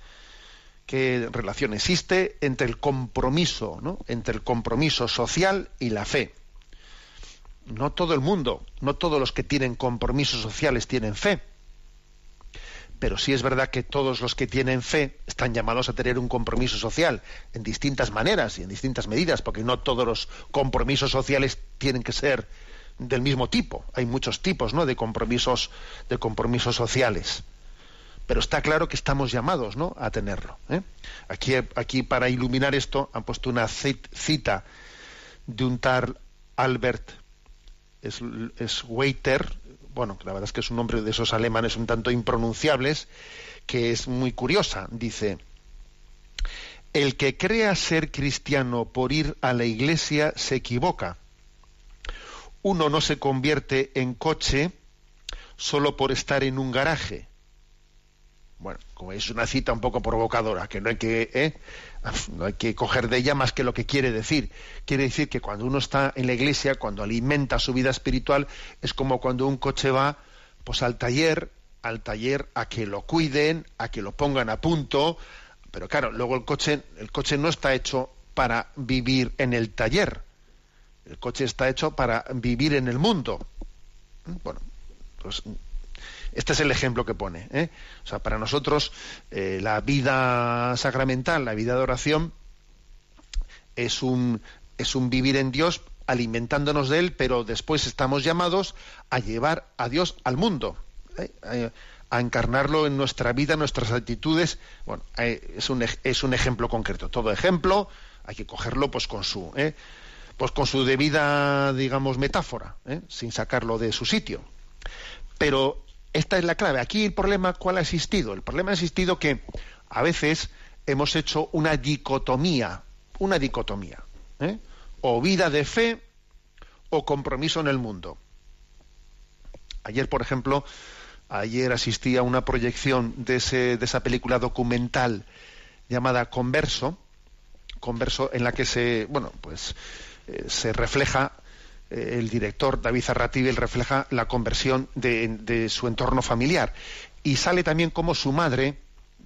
¿Qué relación existe entre el compromiso, ¿no? entre el compromiso social y la fe? No todo el mundo, no todos los que tienen compromisos sociales tienen fe. Pero sí es verdad que todos los que tienen fe están llamados a tener un compromiso social en distintas maneras y en distintas medidas, porque no todos los compromisos sociales tienen que ser del mismo tipo. Hay muchos tipos ¿no? de compromisos, de compromisos sociales. Pero está claro que estamos llamados ¿no? a tenerlo. ¿eh? Aquí, aquí, para iluminar esto, han puesto una cita de un tal Albert Schweiter, bueno, la verdad es que es un nombre de esos alemanes un tanto impronunciables, que es muy curiosa. Dice, el que crea ser cristiano por ir a la iglesia se equivoca uno no se convierte en coche solo por estar en un garaje. Bueno, como es una cita un poco provocadora, que no hay que, ¿eh? no hay que coger de ella más que lo que quiere decir. Quiere decir que cuando uno está en la iglesia, cuando alimenta su vida espiritual, es como cuando un coche va pues al taller, al taller a que lo cuiden, a que lo pongan a punto, pero claro, luego el coche, el coche no está hecho para vivir en el taller. El coche está hecho para vivir en el mundo. Bueno, pues este es el ejemplo que pone. ¿eh? O sea, para nosotros eh, la vida sacramental, la vida de oración, es un, es un vivir en Dios alimentándonos de Él, pero después estamos llamados a llevar a Dios al mundo, ¿eh? a, encarnarlo en nuestra vida, nuestras actitudes. Bueno, es un, es un ejemplo concreto. Todo ejemplo hay que cogerlo pues con su, pues con su debida, digamos, metáfora, sin sacarlo de su sitio. Pero esta es la clave. Aquí el problema, ¿cuál ha existido? El problema ha existido que a veces hemos hecho una dicotomía, una dicotomía, ¿eh? o vida de fe o compromiso en el mundo. Ayer, por ejemplo, ayer asistí a una proyección de, ese, de esa película documental llamada Converso, Converso en la que se, bueno, pues eh, se refleja eh, el director David Arratibel refleja la conversión de, su entorno familiar. Y sale también como su madre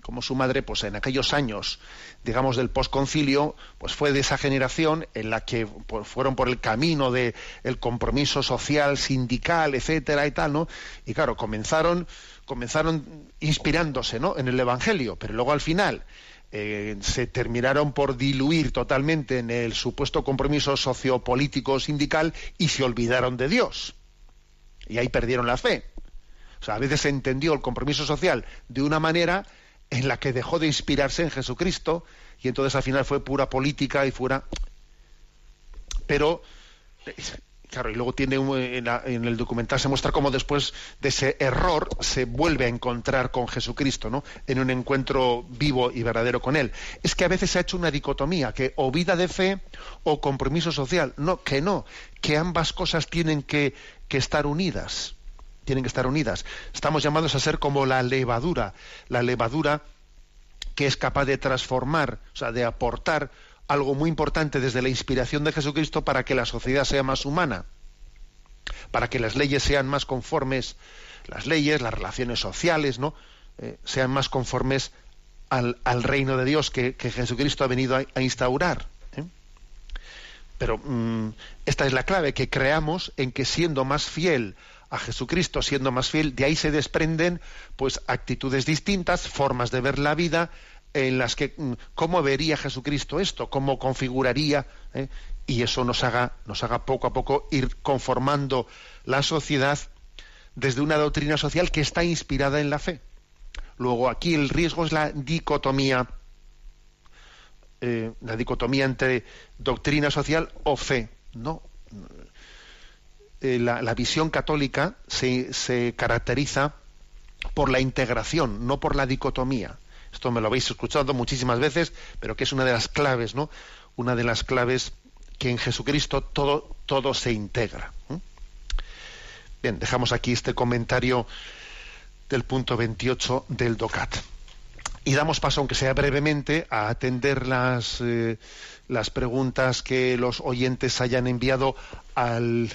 como su madre pues en aquellos años digamos del posconcilio pues fue de esa generación en la que pues, fueron por el camino de el compromiso social sindical etcétera y tal no y claro comenzaron comenzaron inspirándose no en el evangelio pero luego al final eh, se terminaron por diluir totalmente en el supuesto compromiso sociopolítico sindical y se olvidaron de Dios. Y ahí perdieron la fe. O sea, a veces se entendió el compromiso social de una manera en la que dejó de inspirarse en Jesucristo y entonces al final fue pura política y fuera... Pero Claro, y luego tiene en, el documental se muestra cómo después de ese error se vuelve a encontrar con Jesucristo, ¿no? En un encuentro vivo y verdadero con Él. Es que a veces se ha hecho una dicotomía, que o vida de fe o compromiso social. No, que no, que ambas cosas tienen que, que estar unidas. Tienen que estar unidas. Estamos llamados a ser como la levadura, la levadura que es capaz de transformar, o sea, de aportar algo muy importante desde la inspiración de Jesucristo para que la sociedad sea más humana, para que las leyes sean más conformes, las leyes, las relaciones sociales, ¿no? Eh, sean más conformes al, reino de Dios que, Jesucristo ha venido a, instaurar. ¿eh? Pero mm, esta es la clave, que creamos en que siendo más fiel a Jesucristo, siendo más fiel, de ahí se desprenden pues actitudes distintas, formas de ver la vida, en las que mm, cómo vería Jesucristo esto, cómo configuraría, ¿eh? y eso nos haga, nos haga poco a poco ir conformando la sociedad desde una doctrina social que está inspirada en la fe. Luego aquí el riesgo es la dicotomía, eh, la dicotomía entre doctrina social o fe. No, eh, la, visión católica se caracteriza por la integración, no por la dicotomía. Esto me lo habéis escuchado muchísimas veces, pero que es una de las claves, ¿no? Una de las claves que en Jesucristo todo, todo se integra. Bien, dejamos aquí este comentario del punto 28 del DOCAT. Y damos paso, aunque sea brevemente, a atender las, eh, las preguntas que los oyentes hayan enviado al,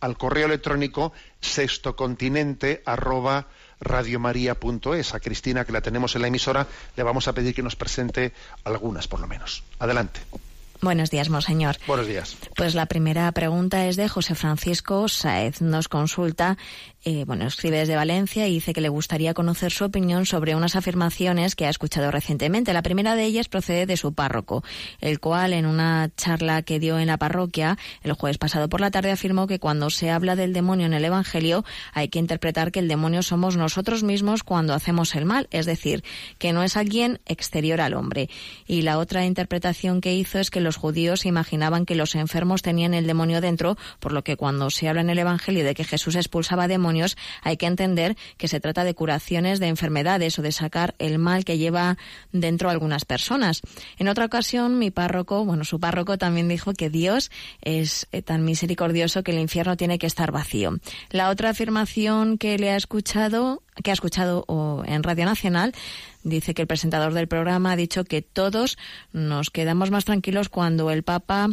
al correo electrónico sextocontinente arroba radiomaria.es. A Cristina, que la tenemos en la emisora, le vamos a pedir que nos presente algunas, por lo menos. Adelante. Buenos días, monseñor. Buenos días. Pues la primera pregunta es de José Francisco Saez. Nos consulta eh, bueno, escribe desde Valencia y dice que le gustaría conocer su opinión sobre unas afirmaciones que ha escuchado recientemente. La primera de ellas procede de su párroco, el cual en una charla que dio en la parroquia el jueves pasado por la tarde afirmó que cuando se habla del demonio en el Evangelio hay que interpretar que el demonio somos nosotros mismos cuando hacemos el mal, es decir, que no es alguien exterior al hombre. Y la otra interpretación que hizo es que los judíos imaginaban que los enfermos tenían el demonio dentro, por lo que cuando se habla en el Evangelio de que Jesús expulsaba demonios, hay que entender que se trata de curaciones de enfermedades o de sacar el mal que lleva dentro algunas personas. En otra ocasión, mi párroco, bueno, su párroco también dijo que Dios es eh, tan misericordioso que el infierno tiene que estar vacío. La otra afirmación que le ha escuchado que ha escuchado en Radio Nacional dice que el presentador del programa ha dicho que todos nos quedamos más tranquilos cuando el Papa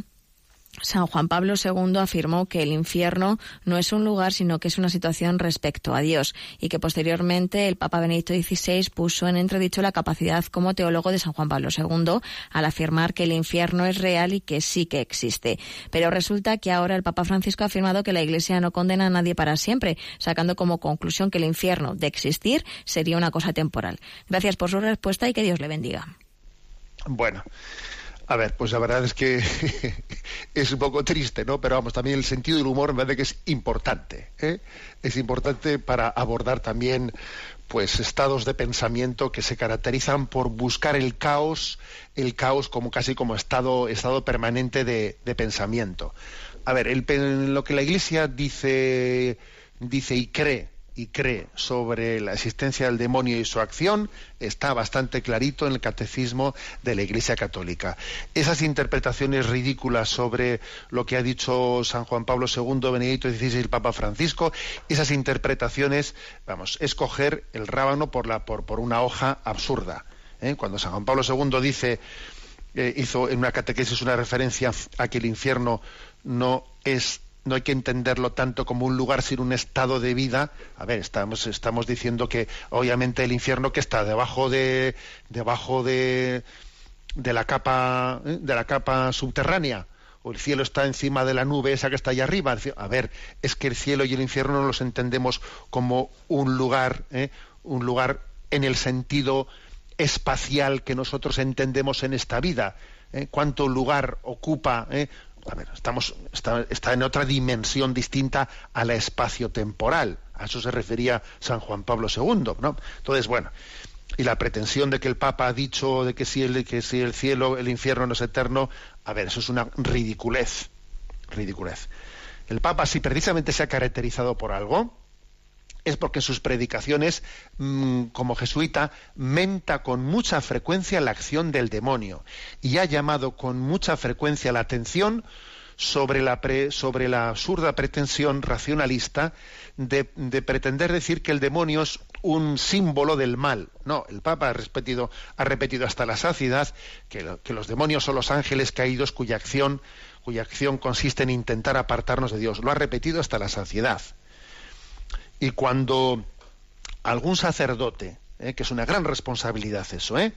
San Juan Pablo II afirmó que el infierno no es un lugar, sino que es una situación respecto a Dios, y que posteriormente el Papa Benedicto XVI puso en entredicho la capacidad como teólogo de San Juan Pablo II al afirmar que el infierno es real y que sí que existe. Pero resulta que ahora el Papa Francisco ha afirmado que la Iglesia no condena a nadie para siempre, sacando como conclusión que el infierno, de existir, sería una cosa temporal. Gracias por su respuesta y que Dios le bendiga. Bueno. A ver, pues la verdad es que es un poco triste, ¿no? Pero vamos, también el sentido del humor me parece que es importante. ¿eh? Es importante para abordar también pues estados de pensamiento que se caracterizan por buscar el caos, el caos como casi como estado, estado permanente de, pensamiento. A ver, el, lo que la Iglesia dice, dice y cree y cree sobre la existencia del demonio y su acción está bastante clarito en el catecismo de la Iglesia Católica. Esas interpretaciones ridículas sobre lo que ha dicho San Juan Pablo II, Benedicto XVI y el Papa Francisco, esas interpretaciones, vamos, es coger el rábano por, la, por, por una hoja absurda. ¿eh? Cuando San Juan Pablo II dice, eh, hizo en una catequesis una referencia a que el infierno no es no hay que entenderlo tanto como un lugar, sino un estado de vida. A ver, estamos, estamos diciendo que obviamente el infierno que está debajo de, debajo de, de la capa, ¿eh? de la capa subterránea, o el cielo está encima de la nube esa que está allá arriba. A ver, es que el cielo y el infierno no los entendemos como un lugar, ¿eh? un lugar en el sentido espacial que nosotros entendemos en esta vida. ¿eh? cuánto lugar ocupa a ver, estamos, está, en otra dimensión distinta a la espacio-temporal. A eso se refería San Juan Pablo II, ¿no? Entonces, bueno, y la pretensión de que el Papa ha dicho de que si el, que si el cielo, el infierno no es eterno, a ver, eso es una ridiculez, ridiculez. El Papa, si precisamente se ha caracterizado por algo, es porque sus predicaciones, mm, como jesuita, menta con mucha frecuencia la acción del demonio y ha llamado con mucha frecuencia la atención sobre la, sobre la absurda pretensión racionalista de, pretender decir que el demonio es un símbolo del mal. No, el Papa ha repetido, ha repetido hasta la saciedad que, que los demonios son los ángeles caídos cuya acción, cuya acción consiste en intentar apartarnos de Dios. Lo ha repetido hasta la saciedad. Y cuando algún sacerdote, eh, que es una gran responsabilidad eso, ¿eh?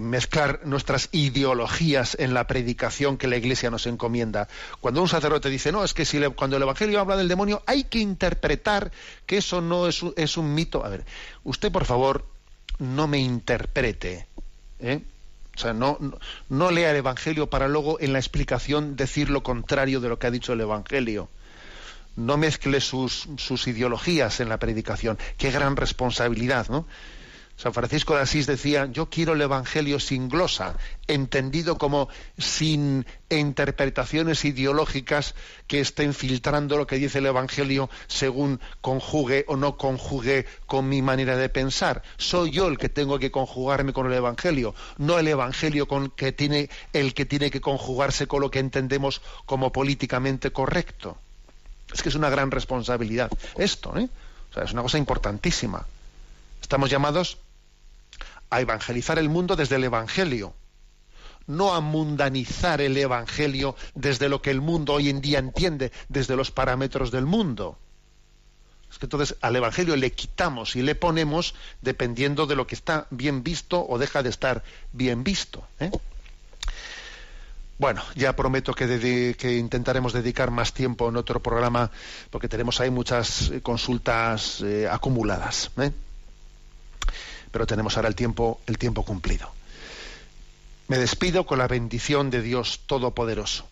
mezclar nuestras ideologías en la predicación que la Iglesia nos encomienda. Cuando un sacerdote dice, no, es que si cuando el Evangelio habla del demonio hay que interpretar que eso no es, es un mito. A ver, usted por favor no me interprete. ¿eh? O sea, no, no lea el Evangelio para luego en la explicación decir lo contrario de lo que ha dicho el Evangelio no mezcle sus, ideologías en la predicación. Qué gran responsabilidad, ¿no? San Francisco de Asís decía, yo quiero el Evangelio sin glosa, entendido como sin interpretaciones ideológicas que estén filtrando lo que dice el Evangelio según conjugue o no conjugue con mi manera de pensar. Soy yo el que tengo que conjugarme con el Evangelio, no el Evangelio con el que tiene que conjugarse con lo que entendemos como políticamente correcto. Es que es una gran responsabilidad esto, ¿eh? O sea, es una cosa importantísima. Estamos llamados a evangelizar el mundo desde el Evangelio, no a mundanizar el Evangelio desde lo que el mundo hoy en día entiende, desde los parámetros del mundo. Es que entonces al Evangelio le quitamos y le ponemos dependiendo de lo que está bien visto o deja de estar bien visto. ¿eh? Bueno, ya prometo que, intentaremos dedicar más tiempo en otro programa porque tenemos ahí muchas eh, consultas eh, acumuladas. ¿eh? Pero tenemos ahora el tiempo, el tiempo cumplido. Me despido con la bendición de Dios Todopoderoso,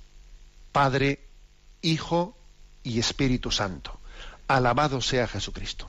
Padre, Hijo y Espíritu Santo. Alabado sea Jesucristo.